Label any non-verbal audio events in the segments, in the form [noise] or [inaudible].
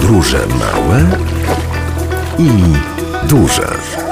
Podróże małe i duże.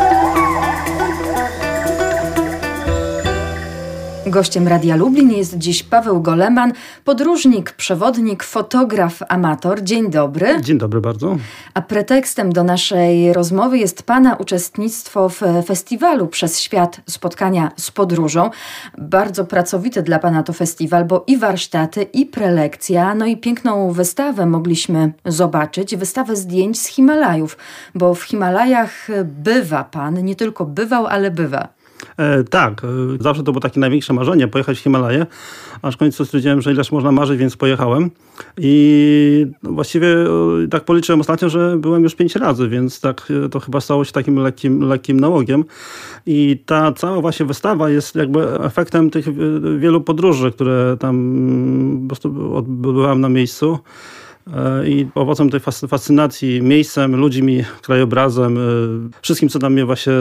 Gościem Radia Lublin jest dziś Paweł Goleman, podróżnik, przewodnik, fotograf, amator. Dzień dobry. Dzień dobry bardzo. A pretekstem do naszej rozmowy jest Pana uczestnictwo w festiwalu Przez Świat Spotkania z Podróżą. Bardzo pracowity dla Pana to festiwal, bo i warsztaty, i prelekcja, no i piękną wystawę mogliśmy zobaczyć. Wystawę zdjęć z Himalajów, bo w Himalajach bywa Pan, nie tylko bywał, ale bywa. E, tak, e, zawsze to było takie największe marzenie, pojechać w Himalaje, aż w końcu stwierdziłem, że ileż można marzyć, więc pojechałem. I właściwie e, tak policzyłem ostatnio, że byłem już pięć razy, więc tak to chyba stało się takim lekkim, lekkim nałogiem. I ta cała właśnie wystawa jest jakby efektem tych wielu podróży, które tam mm, po prostu odbywałem na miejscu. E, i owocem tej fascynacji miejscem, ludźmi, krajobrazem, e, wszystkim, co tam mnie właśnie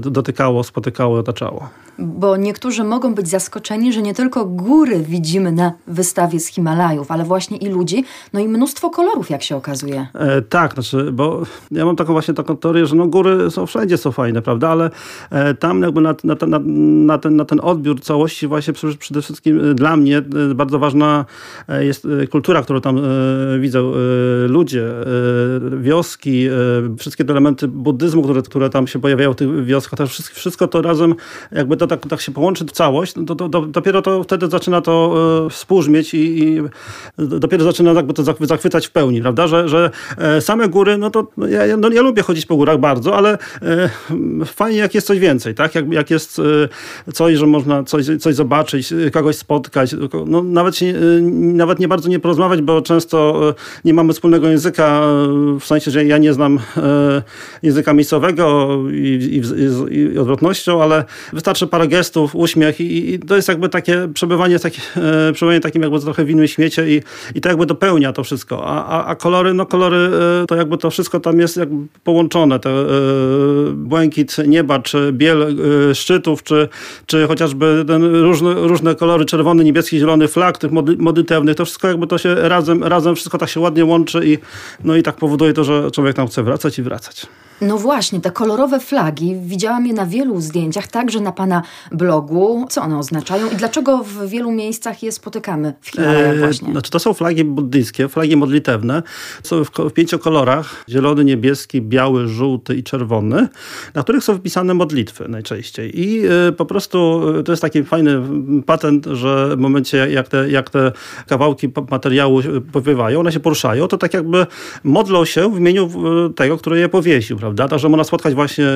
dotykało, spotykało, otaczało. Bo niektórzy mogą być zaskoczeni, że nie tylko góry widzimy na wystawie z Himalajów, ale właśnie i ludzi, no i mnóstwo kolorów, jak się okazuje. E, tak, znaczy, bo ja mam taką właśnie taką teorię, że no góry są wszędzie są fajne, prawda, ale e, tam jakby na, na, na, na, ten, na ten odbiór całości właśnie przede wszystkim dla mnie bardzo ważna jest kultura, którą tam widzę E, ludzie, e, wioski, e, wszystkie te elementy buddyzmu, które, które tam się pojawiają w tych wioskach, to wszystko, to razem jakby to tak, tak się połączy w całość, to, to, to, dopiero to wtedy zaczyna to współbrzmieć i, i dopiero zaczyna jakby to zachwycać w pełni, prawda, że, że same góry, no to no ja, no ja lubię chodzić po górach bardzo, ale fajnie jak jest coś więcej, tak, jak, jak jest coś, że można coś, coś zobaczyć, kogoś spotkać, no nawet, się, nawet nie bardzo nie porozmawiać, bo często nie mamy wspólnego języka, w sensie, że ja nie znam e, języka miejscowego i, i, i odwrotnością, ale wystarczy parę gestów, uśmiech i, i to jest jakby takie przebywanie, takie, e, przebywanie takim jakby trochę w innym i, i to jakby dopełnia to wszystko. A, a, a kolory, no kolory, e, to jakby to wszystko tam jest jakby połączone. Te błękit nieba, czy biel szczytów, czy, czy chociażby różne, różne kolory, czerwony, niebieski, zielony, flag tych modlitewnych, to wszystko jakby to się razem, razem wszystko tak się ładnie łączy i, no i tak powoduje to, że człowiek tam chce wracać i wracać. No właśnie, te kolorowe flagi, widziałam je na wielu zdjęciach, także na Pana blogu. Co one oznaczają i dlaczego w wielu miejscach je spotykamy w Himalajach e, właśnie? Znaczy to są flagi buddyjskie, flagi modlitewne. Są w, w pięciu kolorach, zielony, niebieski, biały, żółty i czerwony, na których są wpisane modlitwy najczęściej. I e, po prostu e, to jest taki fajny patent, że w momencie jak te, jak te kawałki materiału powiewają, one się poruszają, to tak jakby modlą się w imieniu tego, który je powiesił prawda? Także można spotkać właśnie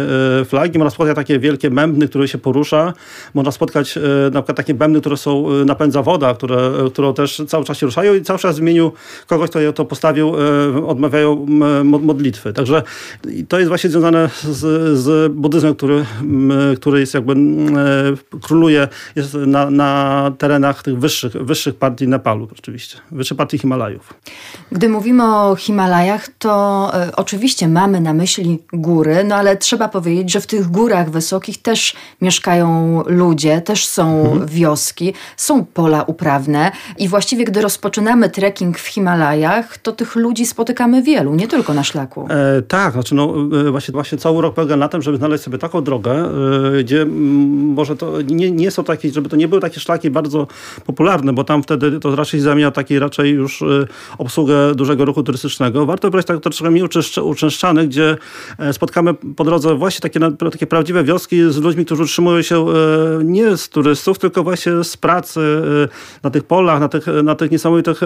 e, flagi, można spotkać takie wielkie bębny, które się porusza, można spotkać e, na przykład takie bębny, które są, e, napędza woda, które, które też cały czas się ruszają i cały czas w imieniu kogoś, kto je to postawił, odmawiają modlitwy. Także to jest właśnie związane z, z buddyzmem, który, który jest jakby króluje jest na, na terenach tych wyższych, wyższych partii Nepalu oczywiście, wyższych partii Himalajów. Gdy mówimy o Himalajach, to y, oczywiście mamy na myśli góry, no ale trzeba powiedzieć, że w tych górach wysokich też mieszkają ludzie, też są mhm. wioski, są pola uprawne i właściwie gdy rozpoczynamy trekking w Himalajach, to tych ludzi spotykamy wielu, nie tylko na szlaku. E, tak, znaczy no, e, właśnie, właśnie cały rok polega na tym, żeby znaleźć sobie taką drogę, e, gdzie może to nie, nie są takie, żeby to nie były takie szlaki bardzo popularne, bo tam wtedy to raczej zamienia takiej raczej już e, obsługę dużego ruchu turystycznego. Warto brać tak troszkę mniej uczęszczane, gdzie E, spotkamy po drodze właśnie takie, takie prawdziwe wioski z ludźmi, którzy utrzymują się e, nie z turystów, tylko właśnie z pracy e, na tych polach, na tych, na tych niesamowitych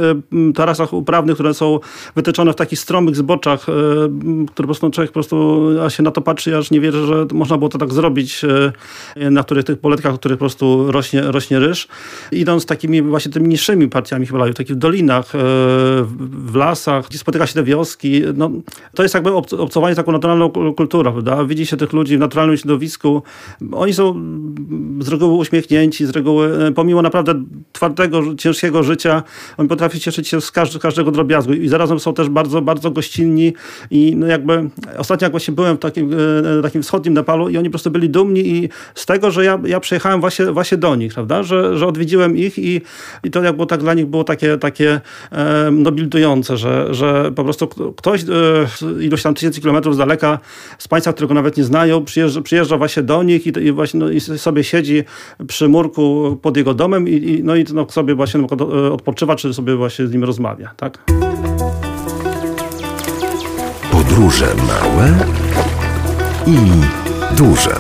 tarasach uprawnych, które są wytyczone w takich stromych zboczach, które po prostu człowiek po prostu się na to patrzy, aż nie wierzy, że można było to tak zrobić, na których tych poletkach, w których po prostu rośnie, rośnie ryż. Idąc takimi właśnie tymi niższymi partiami Himalajów, takich dolinach, w lasach, gdzie spotyka się te wioski, no, to jest jakby obcowanie taką naturalną kulturą, prawda? Widzi się tych ludzi w naturalnym środowisku. Oni są z reguły uśmiechnięci, z reguły, pomimo naprawdę twardego, ciężkiego życia, oni potrafią cieszyć się z każdego drobiazgu i zarazem są też bardzo, bardzo gościnni i no jakby ostatnio jak właśnie byłem w takim, takim wschodnim Nepalu i oni po prostu byli dumni i z tego, że ja, ja przyjechałem właśnie, właśnie do nich, prawda? Że, że odwiedziłem ich i, i to jakby tak dla nich było takie, takie e, nobilitujące, że, że po prostu ktoś e, ilość tam tysięcy kilometrów z daleka, z państwa, którego nawet nie znają, przyjeżdża, przyjeżdża właśnie do nich i, i właśnie no, i sobie siedzi przy murku pod jego domem i, i no i no, sobie właśnie no, odpoczywa, czy sobie właśnie z nim rozmawia, tak? Podróże małe i duże.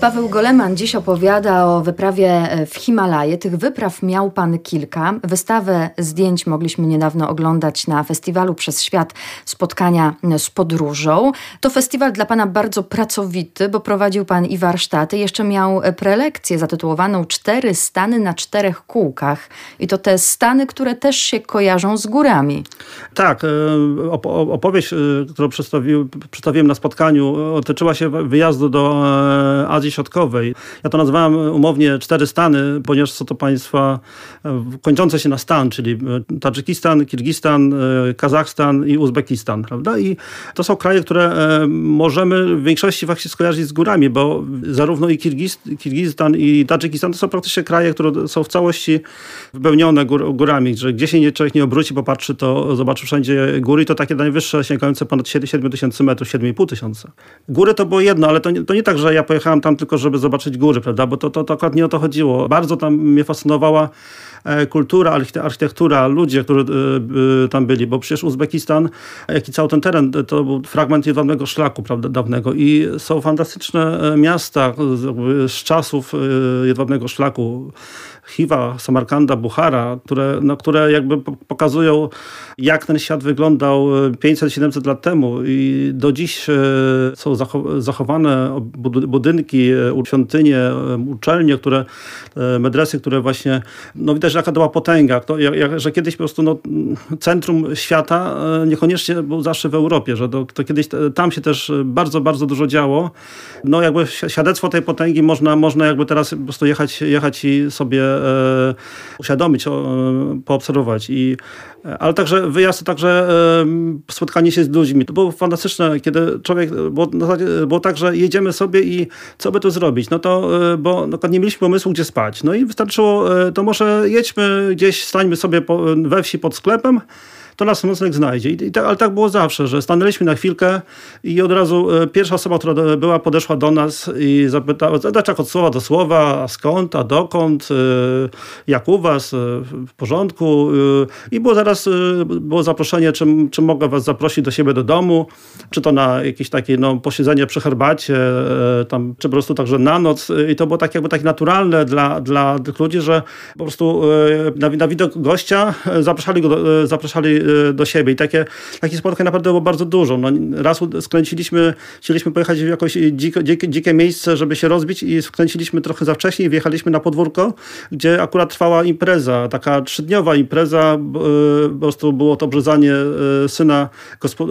Paweł Goleman dziś opowiada o wyprawie e, w Himalaje. Tych wypraw miał pan kilka. Wystawę zdjęć mogliśmy niedawno oglądać na festiwalu Przez Świat spotkania z podróżą. To festiwal dla pana bardzo pracowity, bo prowadził pan i warsztaty. Jeszcze miał prelekcję zatytułowaną Cztery stany na czterech kółkach. I to te stany, które też się kojarzą z górami. Tak. E, opowieść, e, którą przedstawiłem na spotkaniu, dotyczyła się wyjazdu do Azji Azji Środkowej. Ja to nazywałem umownie cztery stany, ponieważ są to państwa e, kończące się na stan, czyli e, Tadżykistan, Kirgistan, e, Kazachstan i Uzbekistan, prawda? I to są kraje, które możemy w większości właśnie skojarzyć z górami, bo zarówno i Kirgistan i Tadżykistan to są praktycznie kraje, które są w całości wypełnione gór, górami, że gdzie się człowiek nie obróci, popatrzy, to zobaczy wszędzie góry, to takie najwyższe sięgające ponad 7 tysięcy metrów, 7,5 tysiąca. Góry to było jedno, ale to nie, to nie tak, że ja pojechałem tam tylko, żeby zobaczyć góry, prawda? Bo to, to, to akurat nie o to chodziło. Bardzo tam mnie fascynowała e, kultura, architektura, ludzie, którzy e, e, tam byli, bo przecież Uzbekistan, jak i cały ten teren, to był fragment jedwabnego szlaku prawda, dawnego i są fantastyczne miasta z, z czasów jedwabnego szlaku. Hiwa, Samarkanda, Buchara, które, no, które jakby pokazują, jak ten świat wyglądał 500-700 lat temu i do dziś są zachowane budynki, e, świątynie, e, uczelnie, które, e, medresy, które właśnie, no widać, że jaka była potęga, że kiedyś po prostu no, centrum świata niekoniecznie był zawsze w Europie, że to, to kiedyś tam się też bardzo, bardzo dużo działo. No jakby świadectwo tej potęgi można, można jakby teraz po prostu jechać, jechać i sobie e, uświadomić, o, poobserwować. I, ale także wyjazd, także e, spotkanie się z ludźmi. To było fantastyczne, kiedy człowiek, było, było tak, że jedziemy sobie i co by tu zrobić? No to, e, bo no, nie mieliśmy pomysłu, gdzie spać. No i wystarczyło, e, to może jedźmy gdzieś, stańmy sobie we wsi pod sklepem, to nas nocleg znajdzie. I, tak, ale tak było zawsze, że stanęliśmy na chwilkę i od razu e, pierwsza osoba, która była, podeszła do nas i zapytała, tak od słowa do słowa, a skąd, a dokąd, e, jak u was, e, w porządku. I było zaraz było zaproszenie, czy, czy mogę was zaprosić do siebie do domu, czy to na jakieś takie no, posiedzenie przy herbacie, tam, czy po prostu także na noc. I to było tak jakby tak naturalne dla, dla tych ludzi, że po prostu na, na widok gościa zapraszali go, do, zapraszali do siebie. I takie, takich spotkań naprawdę było bardzo dużo. No, raz skręciliśmy, chcieliśmy pojechać w jakieś dziko, dzikie, dzikie miejsce, żeby się rozbić i skręciliśmy trochę za wcześnie i wjechaliśmy na podwórko, gdzie akurat trwała impreza, taka trzydniowa impreza, y, po prostu było to obrzezanie y, syna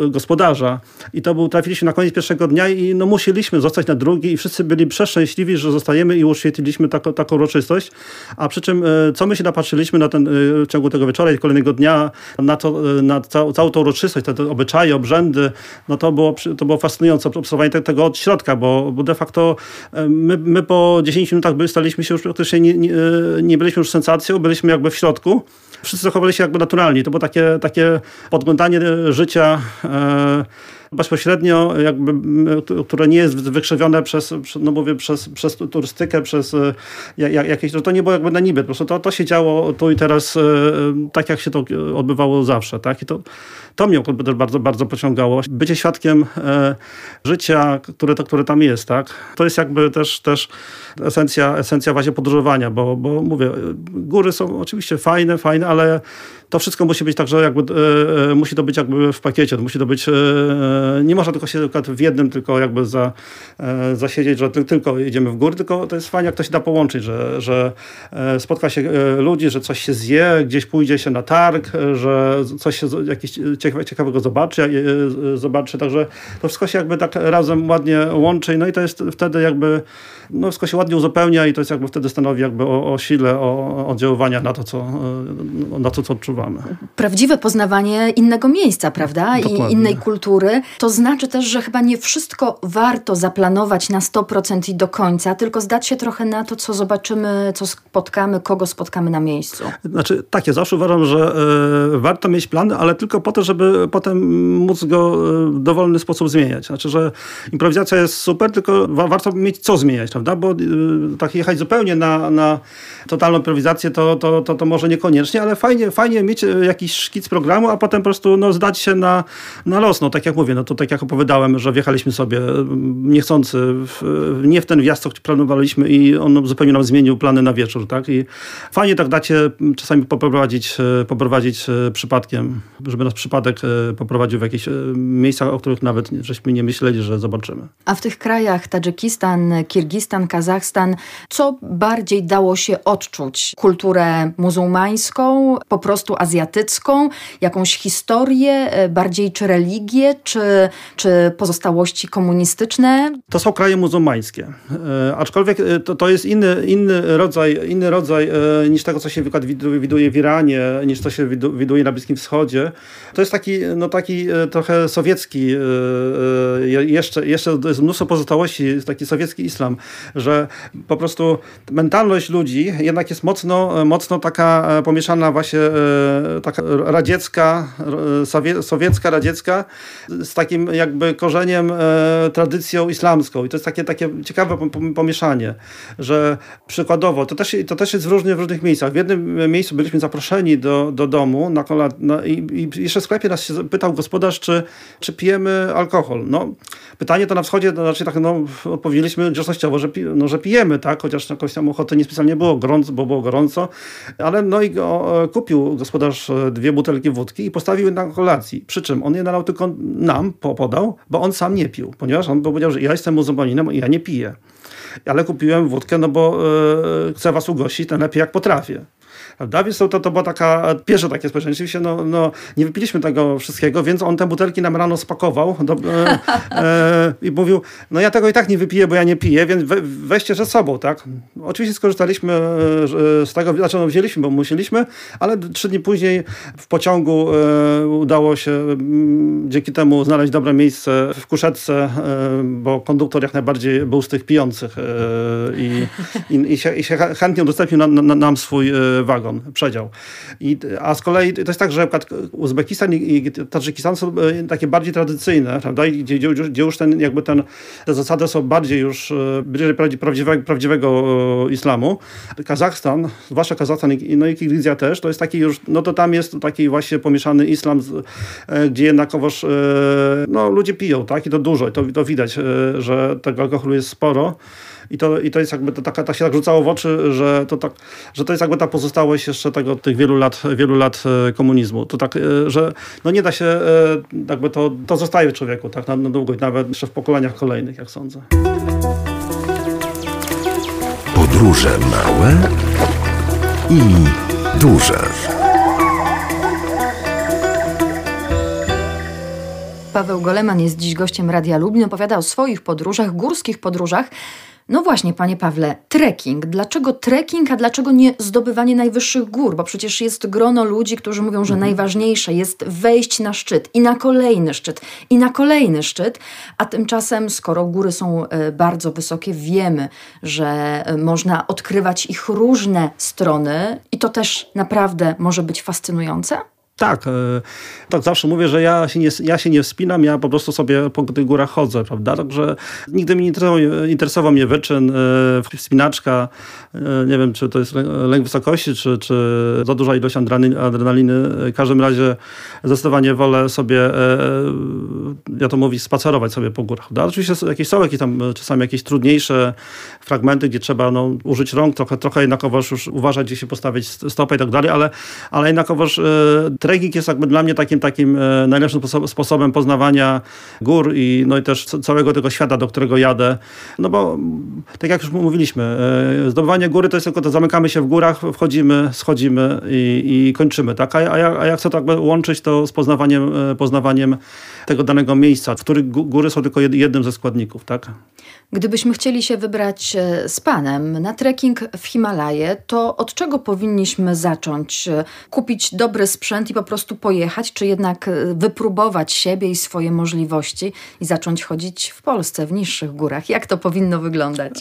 gospodarza. I to był, trafiliśmy na koniec pierwszego dnia i no, musieliśmy zostać na drugi i wszyscy byli przeszczęśliwi, że zostajemy i uświetliliśmy taką, taką uroczystość. A przy czym, co my się napatrzyliśmy na ten, w ciągu tego wieczora i kolejnego dnia, na to, na całą, całą tą uroczystość, te, te obyczaje, obrzędy, no to było, to było fascynujące obserwowanie tego od środka, bo, bo de facto e, my, my po 10 minutach staliśmy się już praktycznie, nie, nie, nie byliśmy już sensacją, byliśmy jakby w środku. Wszyscy zachowali się jakby naturalnie. To było takie, takie podglądanie życia bezpośrednio, jakby, które nie jest wykrzywione przez, no mówię, przez, przez turystykę, przez e, jakieś, to nie było jakby na niby, po prostu to, to się działo tu i teraz e, tak, jak się to odbywało zawsze, tak? I to, to mnie też bardzo, bardzo pociągało. Bycie świadkiem e, życia, które, to, które tam jest, tak? To jest jakby też, też esencja, esencja właśnie podróżowania, bo, bo mówię, góry są oczywiście fajne, fajne, ale to wszystko musi być także jakby, musi to być jakby w pakiecie, to musi to być nie można tylko się w jednym tylko jakby za, zasiedzieć, że tylko jedziemy w góry, tylko to jest fajnie, jak to się da połączyć, że, że spotka się ludzi, że coś się zje, gdzieś pójdzie się na targ, że coś się jakiś ciekawego zobaczy, zobaczy, także to wszystko się jakby tak razem ładnie łączy, no i to jest wtedy jakby no, wszystko się ładnie uzupełnia i to jest jakby wtedy stanowi jakby o, o sile, o oddziaływania na to, co, e, na to, co odczuwamy. Prawdziwe poznawanie innego miejsca, prawda? Dokładnie. I innej kultury. To znaczy też, że chyba nie wszystko warto zaplanować na 100% i do końca, tylko zdać się trochę na to, co zobaczymy, co spotkamy, kogo spotkamy na miejscu. Znaczy, tak, ja zawsze uważam, że y, warto mieć plan, ale tylko po to, żeby potem móc go e, w dowolny sposób zmieniać. Znaczy, że improwizacja jest super, tylko wa warto mieć co zmieniać prawda? Bo y, tak jechać zupełnie na, na totalną improwizację to, to, to, to może niekoniecznie, ale fajnie, fajnie mieć y, jakiś szkic programu, a potem po prostu no, zdać się na, na los. No tak jak mówię, no to tak jak opowiadałem, że wjechaliśmy sobie y, niechcący, w, nie w ten wjazd, co planowaliśmy i on zupełnie nam zmienił plany na wieczór, tak? I fajnie tak dacie czasami poprowadzić, poprowadzić przypadkiem, żeby nas przypadek poprowadził w jakieś miejsca, o których nawet żeśmy nie myśleli, że zobaczymy. A w tych krajach Tadżykistan, Kirgistan, Kazachstan, co bardziej dało się odczuć? Kulturę muzułmańską, po prostu azjatycką, jakąś historię, e, bardziej czy religię, czy, czy pozostałości komunistyczne? To są kraje muzułmańskie, e, aczkolwiek e, to, to jest inny, inny, rodzaj, inny rodzaj niż tego, co się widuje w Iranie, niż to się widuje na Bliskim Wschodzie. To jest taki, no taki trochę sowiecki, jeszcze, jeszcze jest mnóstwo pozostałości, taki sowiecki islam że po prostu mentalność ludzi jednak jest mocno, mocno taka e, pomieszana właśnie e, taka radziecka, sowiecka, radziecka z takim jakby korzeniem, e, tradycją islamską. I to jest takie, takie ciekawe pomieszanie, że przykładowo, to też, to też jest w różnych, w różnych miejscach. W jednym miejscu byliśmy zaproszeni do, do domu na kola, na, i, i jeszcze w sklepie nas się pytał gospodarz, czy, czy pijemy alkohol. No, pytanie to na wschodzie, to znaczy tak, no, odpowiedzieliśmy grzecznościowo, że, pi, no, że pijemy, tak? chociaż jakoś tam ochoty niespecjalnie było gorąco, bo było gorąco, ale no i go, e, kupił gospodarz e, dwie butelki wódki i postawił je na kolacji. Przy czym on je nalał tylko nam, podał, bo on sam nie pił, ponieważ on powiedział, że ja jestem muzułmaninem i ja nie piję. Ale kupiłem wódkę, no bo yy, chcę was ugościć najlepiej jak potrafię. Prawda? Więc to, to, była taka pierwsze takie społeczeństwo. Oczywiście no, no, nie wypiliśmy tego wszystkiego, więc on te butelki nam rano spakował do, e, e, i mówił, no ja tego i tak nie wypiję, bo ja nie piję, więc we, weźcie ze sobą, tak? Oczywiście skorzystaliśmy e, z tego, znaczy no, wzięliśmy, bo musieliśmy, ale trzy dni później w pociągu e, udało się m, dzięki temu znaleźć dobre miejsce w kuszetce, e, bo konduktor jak najbardziej był z tych pijących e, i, i, i, się, i się chętnie udostępnił nam, nam swój wagon przedział. I, a z kolei to jest tak, że Uzbekistan i, Tadżykistan są e, takie bardziej tradycyjne, prawda? I gdzie, gdzie, już ten, jakby ten, te zasady są bardziej już e, bliżej prawdziwego, prawdziwego e, islamu. Kazachstan, zwłaszcza Kazachstan i, no i Kirgizja też, to jest taki już, no to tam jest taki właśnie pomieszany islam, gdzie jednakowoż no, ludzie piją, tak? I to dużo, i to, to widać, że tego alkoholu jest sporo. I to, i to jest jakby to taka, tak się tak rzucało w oczy, że to, tak, że to jest jakby ta pozostałość jeszcze tego, tych wielu lat, wielu lat e, komunizmu. To tak, e, że no nie da się, e, jakby to, to zostaje w człowieku tak na, na długo i nawet jeszcze w pokoleniach kolejnych, jak sądzę. Podróże małe i duże. Paweł Goleman jest dziś gościem Radia Lublin. Opowiada o swoich podróżach, górskich podróżach. No właśnie, panie Pawle, trekking. Dlaczego trekking, a dlaczego nie zdobywanie najwyższych gór? Bo przecież jest grono ludzi, którzy mówią, że mhm. najważniejsze jest wejść na szczyt i na kolejny szczyt i na kolejny szczyt, a tymczasem, skoro góry są e, bardzo wysokie, wiemy, że e, można odkrywać ich różne strony i to też naprawdę może być fascynujące? Tak, e, tak zawsze mówię, że ja się, nie, ja się nie wspinam, ja po prostu sobie po tych górach chodzę, prawda? Także nigdy mi nie interesował, interesował mnie wyczyn, e, wspinaczka, e, nie wiem, czy to jest lęk wysokości, czy, czy za duża ilość adrenaliny. W każdym razie zdecydowanie wolę sobie, ja to mówię, spacerować sobie po górach. Prawda? Oczywiście jakieś są jakieś tam czasami jakieś trudniejsze fragmenty, gdzie trzeba no, użyć rąk, trochę, trochę jednakowoż już uważać, gdzie się postawić stopę i tak dalej, ale, ale jednakowoż trekking jest jakby dla mnie takim, takim e, najlepszym sposobem poznawania gór i, no i też całego tego świata, do którego jadę. No bo tak jak już mówiliśmy, e, zdobywanie góry to jest tylko to zamykamy się w górach, wchodzimy, schodzimy i, i kończymy. Tak? A, a, a jak chcę to jakby łączyć to z poznawaniem, e, poznawaniem tego danego miejsca, w których góry są tylko jednym ze składników. Tak? Gdybyśmy chcieli się wybrać e, z Panem na trekking w Himalaje, to od czego powinniśmy zacząć? E, kupić dobry sprzęt i po prostu pojechać, czy jednak e, wypróbować siebie i swoje możliwości i zacząć chodzić w Polsce, w niższych górach? Jak to powinno wyglądać?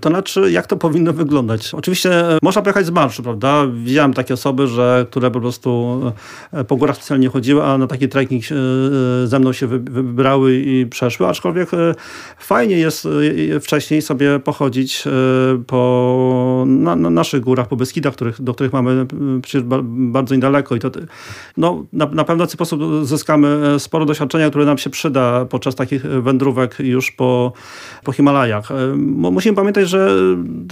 To znaczy, jak to powinno wyglądać? Oczywiście można pojechać z marszu, prawda? Widziałem takie osoby, że, które po prostu po górach specjalnie chodziły, a na taki trekking ze mną się wybrały i przeszły, aczkolwiek fajnie jest wcześniej sobie pochodzić e, po na, na naszych górach, po Beskidach, których, do których mamy e, przecież bardzo niedaleko. I to, no, na, na pewno w ten sposób zyskamy e, sporo doświadczenia, które nam się przyda podczas takich wędrówek już po, po Himalajach. Musimy pamiętać, że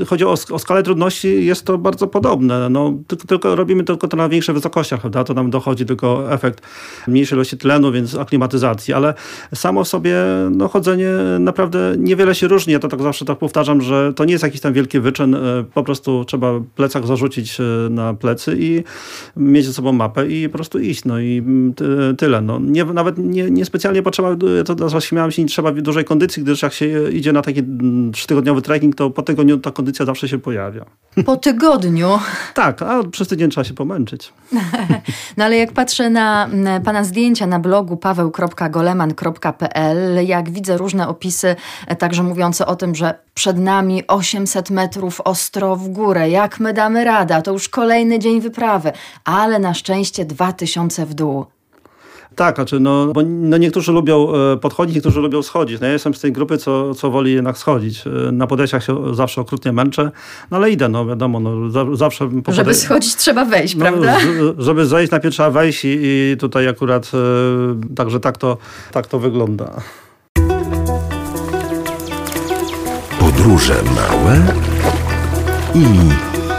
chodzi o, o skalę trudności, jest to bardzo podobne. No, tylko, tylko robimy tylko to na większych wysokościach, prawda? To nam dochodzi tylko efekt mniejszej ilości tlenu, więc aklimatyzacji, ale samo sobie no, chodzenie naprawdę niewiele się różni. Ja to tak zawsze tak powtarzam, że to nie jest jakiś tam wielki wyczyn. E, po prostu trzeba plecak zarzucić e, na plecy i mieć ze sobą mapę i po prostu iść. No i mm, tyle. No, nie, nawet nie, nie specjalnie potrzeba, to zawsze śmiałem się, nie trzeba dużej kondycji, gdyż jak się idzie na taki mm, trzytygodniowy trekking, to po tygodniu ta kondycja zawsze się pojawia. [laughs] Po tygodniu? tak, a przez tydzień trzeba się pomęczyć. [laughs] no ale jak patrzę na pana zdjęcia na blogu paweł.goleman.pl, jak widzę różne opisy, e, także mówiące o tym, że przed nami 800 metrów ostro w górę, jak my damy radę, to już kolejny dzień wyprawy, ale na szczęście 2000 w dół. Tak, znaczy no, bo no niektórzy lubią e, podchodzić, niektórzy lubią schodzić. No ja jestem z tej grupy, co, co woli jednak schodzić. E, na podejściach się zawsze okrutnie męczę, no ale idę, no wiadomo, no, zawsze... Po żeby schodzić trzeba wejść, no, prawda? Żeby zejść najpierw trzeba wejść i, i tutaj akurat e, także tak to, tak to wygląda. Podróże małe i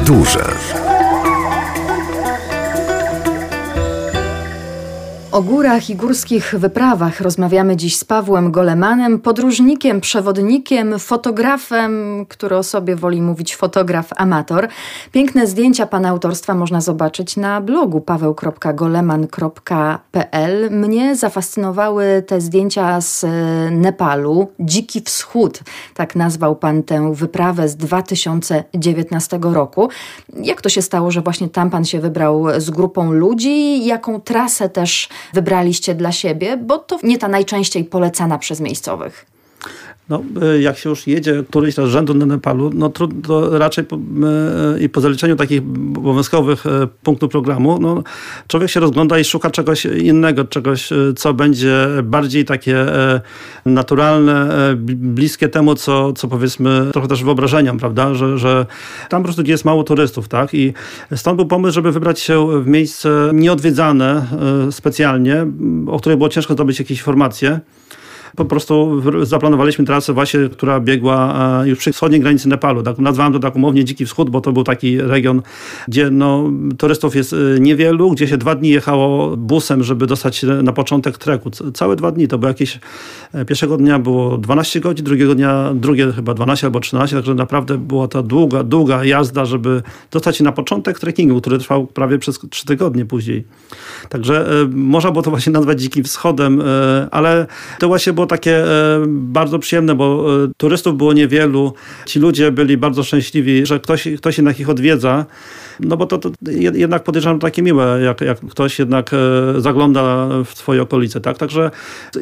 duże. O górach i górskich wyprawach rozmawiamy dziś z Pawłem Golemanem, podróżnikiem, przewodnikiem, fotografem, który o sobie woli mówić fotograf amator. Piękne zdjęcia pana autorstwa można zobaczyć na blogu paweł.goleman.pl. Mnie zafascynowały te zdjęcia z Nepalu, Dziki Wschód, tak nazwał pan tę wyprawę z 2019 roku. Jak to się stało, że właśnie tam pan się wybrał z grupą ludzi? Jaką trasę też wybraliście dla siebie, bo to nie ta najczęściej polecana przez miejscowych. No, e, jak się już jedzie któryś raz rzędu na Nepalu, no trudno raczej po, e, i po zaliczeniu takich obowiązkowych e, punktów programu, no, człowiek się rozgląda i szuka czegoś innego, czegoś, co będzie bardziej takie naturalne, bliskie temu, co, co powiedzmy trochę też wyobrażeniom, prawda, że, że tam po prostu jest mało turystów, tak, i stąd był pomysł, żeby wybrać się w miejsce nieodwiedzane specjalnie, o której było ciężko zdobyć jakieś informacje, po prostu zaplanowaliśmy trasę właśnie, która biegła e, już przy wschodniej granicy Nepalu. Tak, nazwałem to tak umownie Dziki Wschód, bo to był taki region, gdzie no, turystów jest e, niewielu, gdzie się dwa dni jechało busem, żeby dostać się na początek treku. Całe dwa dni, to było jakieś, e, pierwszego dnia było 12 godzin, drugiego dnia, drugie chyba 12 albo 13, także naprawdę była to długa, długa jazda, żeby dostać się na początek trekkingu, który trwał prawie przez 3 tygodnie później. Także można było to właśnie nazwać Dzikim Wschodem, ale to właśnie było takie e, bardzo przyjemne, bo e, turystów było niewielu. Ci ludzie byli bardzo szczęśliwi, że ktoś, ktoś jednak ich odwiedza. No bo to, to jednak podejrzewam takie miłe, jak, jak ktoś jednak e, zagląda w twoje okolice, tak? Także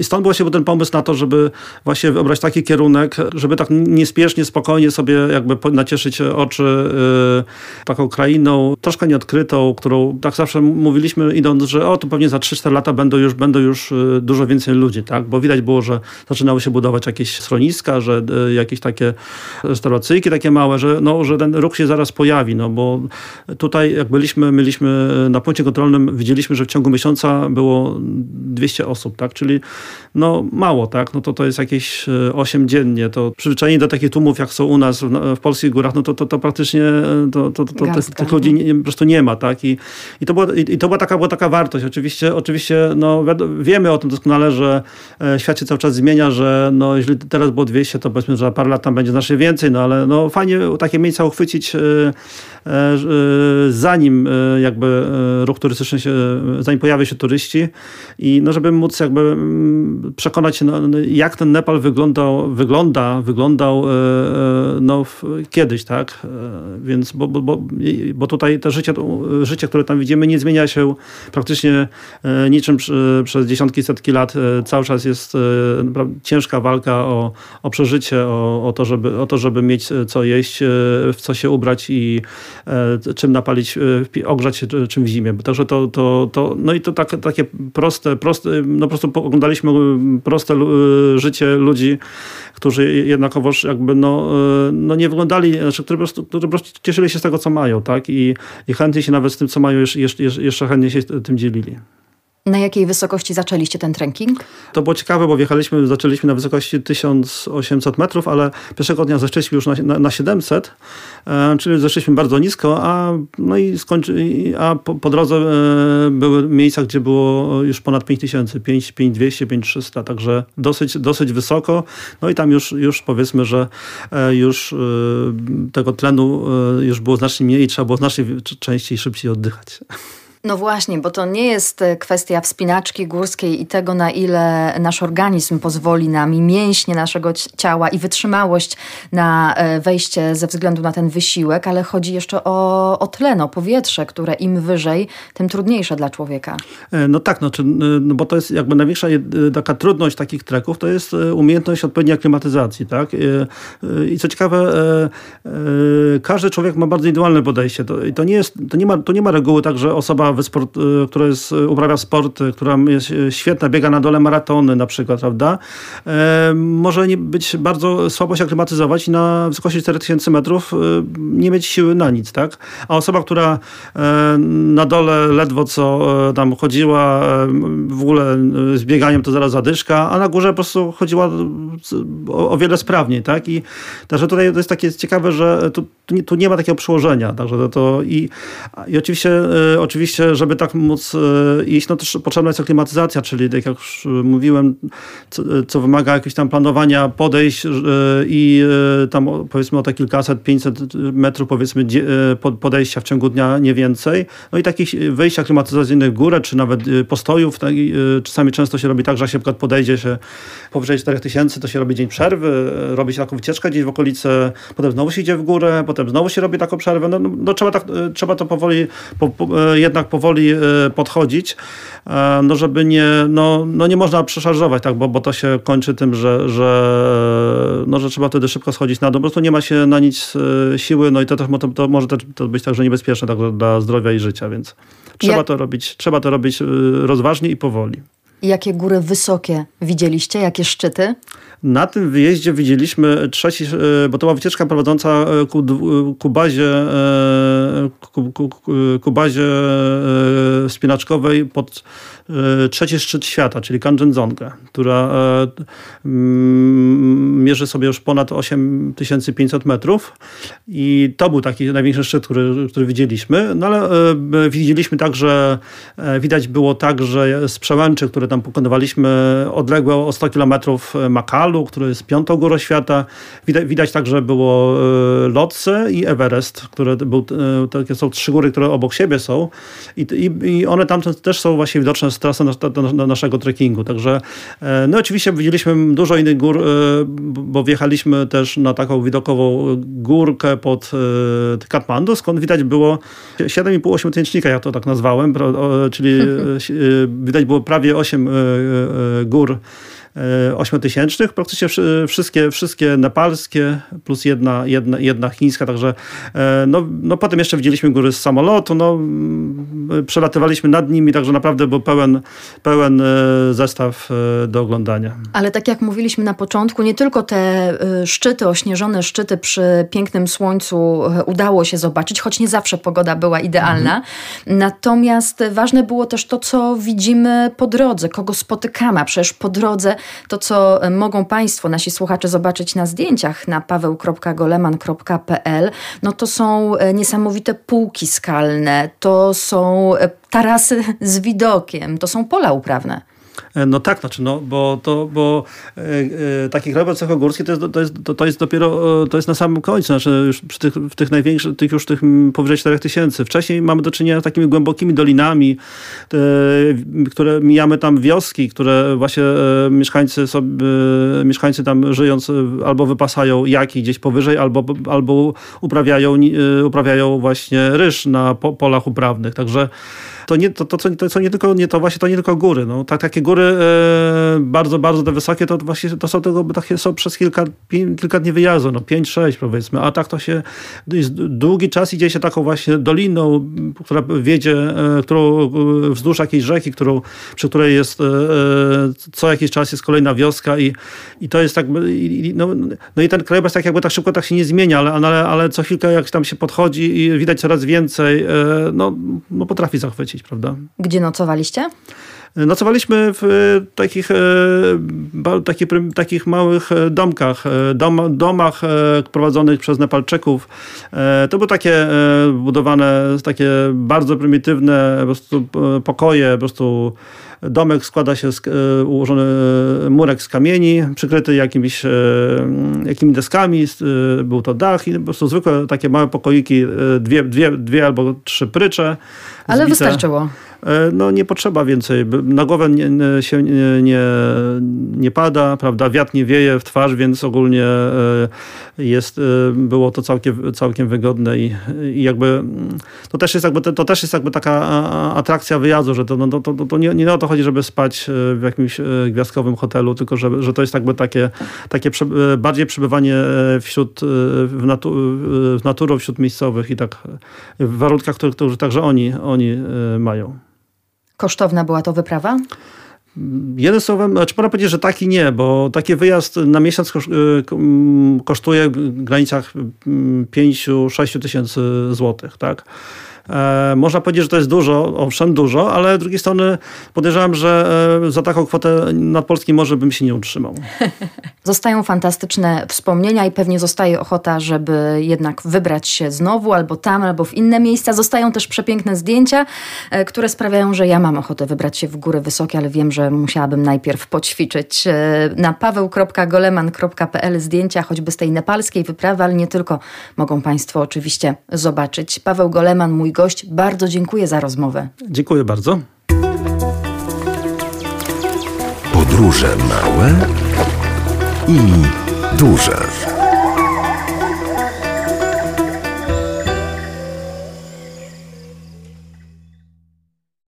stąd właśnie był ten pomysł na to, żeby właśnie wybrać taki kierunek, żeby tak niespiesznie, spokojnie sobie jakby nacieszyć oczy taką krainą troszkę nieodkrytą, którą tak zawsze mówiliśmy idąc, że o, tu pewnie za 3-4 lata będą już, będą już dużo więcej ludzi, tak? Bo widać było, że zaczynały się budować jakieś schroniska, że e, jakieś takie restauracyjki takie małe, że, no, że ten ruch się zaraz pojawi, no bo tutaj jak byliśmy, mieliśmy na punkcie kontrolnym, widzieliśmy, że w ciągu miesiąca było 200 osób, tak? Czyli no mało, tak? No to to jest jakieś 8 dziennie. To przyzwyczajeni do takich tłumów, jak są u nas w, w polskich górach, no to, to, to praktycznie to, to, to, to tych ludzi nie, po prostu nie ma, tak? I, i, to, była, i, i to była, taka, była taka wartość. Oczywiście, oczywiście no, wiemy o tym doskonale, że świat się cały czas zmienia, że no, jeśli teraz było 200, to powiedzmy, że za parę lat tam będzie znacznie więcej, no ale no, fajnie takie miejsca uchwycić e, e, e, zanim jakby ruch turystyczny się, zanim pojawią się turyści i no, żeby móc jakby mm, przekonać się, no, jak ten Nepal wyglądał, wygląda, wyglądał no, kiedyś, tak? Więc, bo, bo, bo tutaj to życie, życie, które tam widzimy, nie zmienia się praktycznie niczym przez dziesiątki, setki lat. Cały czas jest ciężka walka o, o przeżycie, o, o, to, żeby, o to, żeby mieć co jeść, w co się ubrać i czym napalić, ogrzać się czym w zimie. Także to, to, to no i to tak, takie proste, proste, no po prostu oglądaliśmy proste życie ludzi, którzy jednakowoż jakby no, no nie wyglądali, znaczy, którzy, po prostu, którzy po prostu cieszyli się z tego, co mają, tak? I, i chętnie się nawet z tym, co mają, jeszcze, jeszcze, jeszcze chętnie się tym dzielili. Na jakiej wysokości zaczęliście ten trekking? To było ciekawe, bo wjechaliśmy, zaczęliśmy na wysokości 1800 metrów, ale pierwszego dnia zeszliśmy już na, na, na 700, e, czyli zeszliśmy bardzo nisko, a, no i skończy, a po, po drodze e, były miejsca, gdzie było już ponad 5000, 5200, 5300, także dosyć, dosyć wysoko. No i tam już, już powiedzmy, że e, już e, tego tlenu e, już było znacznie mniej i trzeba było znacznie częściej, szybciej oddychać. [laughs] No właśnie, bo to nie jest e, kwestia wspinaczki górskiej i tego, na ile nasz organizm pozwoli nam i mięśnie naszego ciała i wytrzymałość na e, wejście ze względu na ten wysiłek, ale chodzi jeszcze o, o tlen, o powietrze, które im wyżej, tym trudniejsze dla człowieka. E, no tak, no, czy, no bo to jest jakby największa taka trudność takich treków, to jest umiejętność odpowiedniej aklimatyzacji, tak? I co ciekawe, każdy człowiek ma bardzo indywidualne podejście. To, to, nie, jest, to, nie, ma, to nie ma reguły tak, że osoba wysport, y, która jest, y, uprawia sport, która jest y, świetna, biega na dole maratony na przykład, prawda? E, może nie być bardzo słabo się aklimatyzować i na wysokości 4000 metrów nie mieć siły na nic, tak? A osoba, która e, na dole ledwo co e, tam chodziła, w ogóle z bieganiem to zaraz zadyszka, a na górze po prostu chodziła o, o wiele sprawniej, tak? I także tutaj to jest takie ciekawe, że tu, tu nie ma takiego przełożenia, także to, to i, i oczywiście, oczywiście żeby tak móc e, iść, no też potrzebna jest aklimatyzacja, czyli tak jak już mówiłem, co, co wymaga jakiegoś tam planowania podejść e, i e, tam powiedzmy o te kilkaset, pięćset metrów powiedzmy podejścia w ciągu dnia, nie więcej. No i takich wejść aklimatyzacyjnych w górę, czy nawet postojów, tak, czasami często się robi tak, że jak się przykład podejdzie się powyżej 4000, to się robi dzień przerwy, robi się taką wycieczkę gdzieś w okolice, potem znowu się idzie w górę, potem znowu się robi taką przerwę. No, no, no trzeba, tak, trzeba to powoli, po, po, jednak powoli e, podchodzić, e, no żeby nie, no, no nie można przeszarżować, tak, bo, bo to się kończy tym, że, że, no, że trzeba wtedy szybko schodzić na dół, po prostu nie ma się na nic e, siły, no i to, też, to, to może też to być także niebezpieczne tak, dla zdrowia i życia, więc trzeba to robić, trzeba to robić rozważnie i powoli. Jakie góry wysokie widzieliście? Jakie szczyty? Na tym wyjeździe widzieliśmy trzeci, e, bo to była wycieczka prowadząca e, ku, ku bazie, e, ku, ku, ku bazie spinaczkowej pod trzeci szczyt świata, czyli Kanchenjunga, która mierzy sobie już ponad 8500 metrów i to był taki największy szczyt, który, który widzieliśmy, no ale widzieliśmy także, widać było także z przełęczy, które tam pokonywaliśmy odległe o 100 kilometrów Makal, Nepalu, który jest piątą górą świata. Widać, widać także było e, Lotse i Everest, które był, e, takie są trzy góry, które obok siebie są i, i, i one tam też są właśnie widoczne z trasy naszego trekkingu. Także e, no oczywiście widzieliśmy dużo innych gór, bo wjechaliśmy też na taką widokową górkę pod Katmandu, skąd widać było 7,5-8 tysięcznika, ja to tak nazwałem, czyli widać było prawie 8 gór ośmiotysięcznych, praktycznie wszystkie, wszystkie nepalskie, plus jedna, jedna, jedna chińska, także no, no potem jeszcze widzieliśmy góry z samolotu, no, przelatywaliśmy nad nimi, także naprawdę był pełen, pełen zestaw do oglądania. Ale tak jak mówiliśmy na początku, nie tylko te szczyty, ośnieżone szczyty przy pięknym słońcu udało się zobaczyć, choć nie zawsze pogoda była idealna. Mhm. Natomiast ważne było też to, co widzimy po drodze, kogo spotykamy. A przecież po drodze to, co mogą Państwo, nasi słuchacze, zobaczyć na zdjęciach na paweł.goleman.pl, no to są e, niesamowite półki skalne, to są e, tarasy z widokiem, to są pola uprawne. E, no tak, znaczy, no, bo, to, bo e, e, taki krajobraz cechogórski to jest, to, jest, to, to jest dopiero, e, to jest na samym końcu, znaczy już przy tych, w tych największych, tych już tych powyżej 4000. Wcześniej mamy do czynienia z takimi głębokimi dolinami, które mijamy tam wioski, które właśnie e, mieszkańcy sobie, mieszkańcy tam żyjąc albo wypasają jaki gdzieś powyżej, albo, albo uprawiają, uprawiają właśnie ryż na po, polach uprawnych. Także to nie, to, to, to, to nie tylko, nie, to właśnie to nie tylko góry. No, tak, takie góry e, bardzo, bardzo te wysokie, to właśnie to są tego, takie są przez kilka, kilka dni wyjazdu, no 5-6 powiedzmy, a tak to się długi czas idzie się taką właśnie doliną, która wiedzie, e, którą e, wzdłuż jakiejś rzeki, którą, przy której jest e, e, co jakiś czas jest kolejna wioska i, i to jest tak, i, no, no i ten krajobraz tak jakby tak szybko tak się nie zmienia, ale, ale, ale co chwilkę jak tam się podchodzi i widać coraz więcej, e, no, no potrafi zachwycić prawda? Gdzie nocowaliście? Nocowaliśmy w e, takich, e, takich, takich małych e, domkach, dom, domach prowadzonych przez Nepalczyków. To były takie budowane, takie bardzo prymitywne po prostu pokoje, po prostu domek składa się z ułożony murek z kamieni, przykryty jakimiś, jakimi deskami, był to dach i po prostu zwykłe takie małe pokoiki, dwie, dwie, dwie albo trzy prycze. Ale zbite. wystarczyło. E, no nie potrzeba więcej. Na głowę nie, się nie, nie, nie, pada, prawda? Wiatr nie wieje w twarz, więc ogólnie e, jest, e, było to całkiem, całkiem wygodne i, i jakby to też jest jakby, to też jest jakby taka atrakcja wyjazdu, że to, no, to, to, to nie, nie o to chodzi, żeby spać w jakimś gwiazdkowym hotelu, tylko że, że to jest jakby takie, takie bardziej przebywanie wśród, w, natu, w naturą wśród miejscowych i tak w warunkach, które, które także oni, oni mają. Kosztowna była to wyprawa? Jeden słowem, znaczy można powiedzieć, że taki nie, bo taki wyjazd na miesiąc y, kosztuje w granicach 5-6 tysięcy złotych, tak? E, można powiedzieć, że to jest dużo, owszem, dużo, ale z drugiej strony podejrzewam, że e, za taką kwotę nad polskim morze bym się nie utrzymał. [laughs] Zostają fantastyczne wspomnienia i pewnie zostaje ochota, żeby jednak wybrać się znowu albo tam, albo w inne miejsca. Zostają też przepiękne zdjęcia, e, które sprawiają, że ja mam ochotę wybrać się w góry wysokie, ale wiem, że musiałabym najpierw poćwiczyć na paweł.goleman.pl zdjęcia, choćby z tej nepalskiej wyprawy, ale nie tylko mogą Państwo oczywiście zobaczyć. Paweł Goleman, mój gość. Bardzo dziękuję za rozmowę. Dziękuję bardzo. Podróże małe i duże.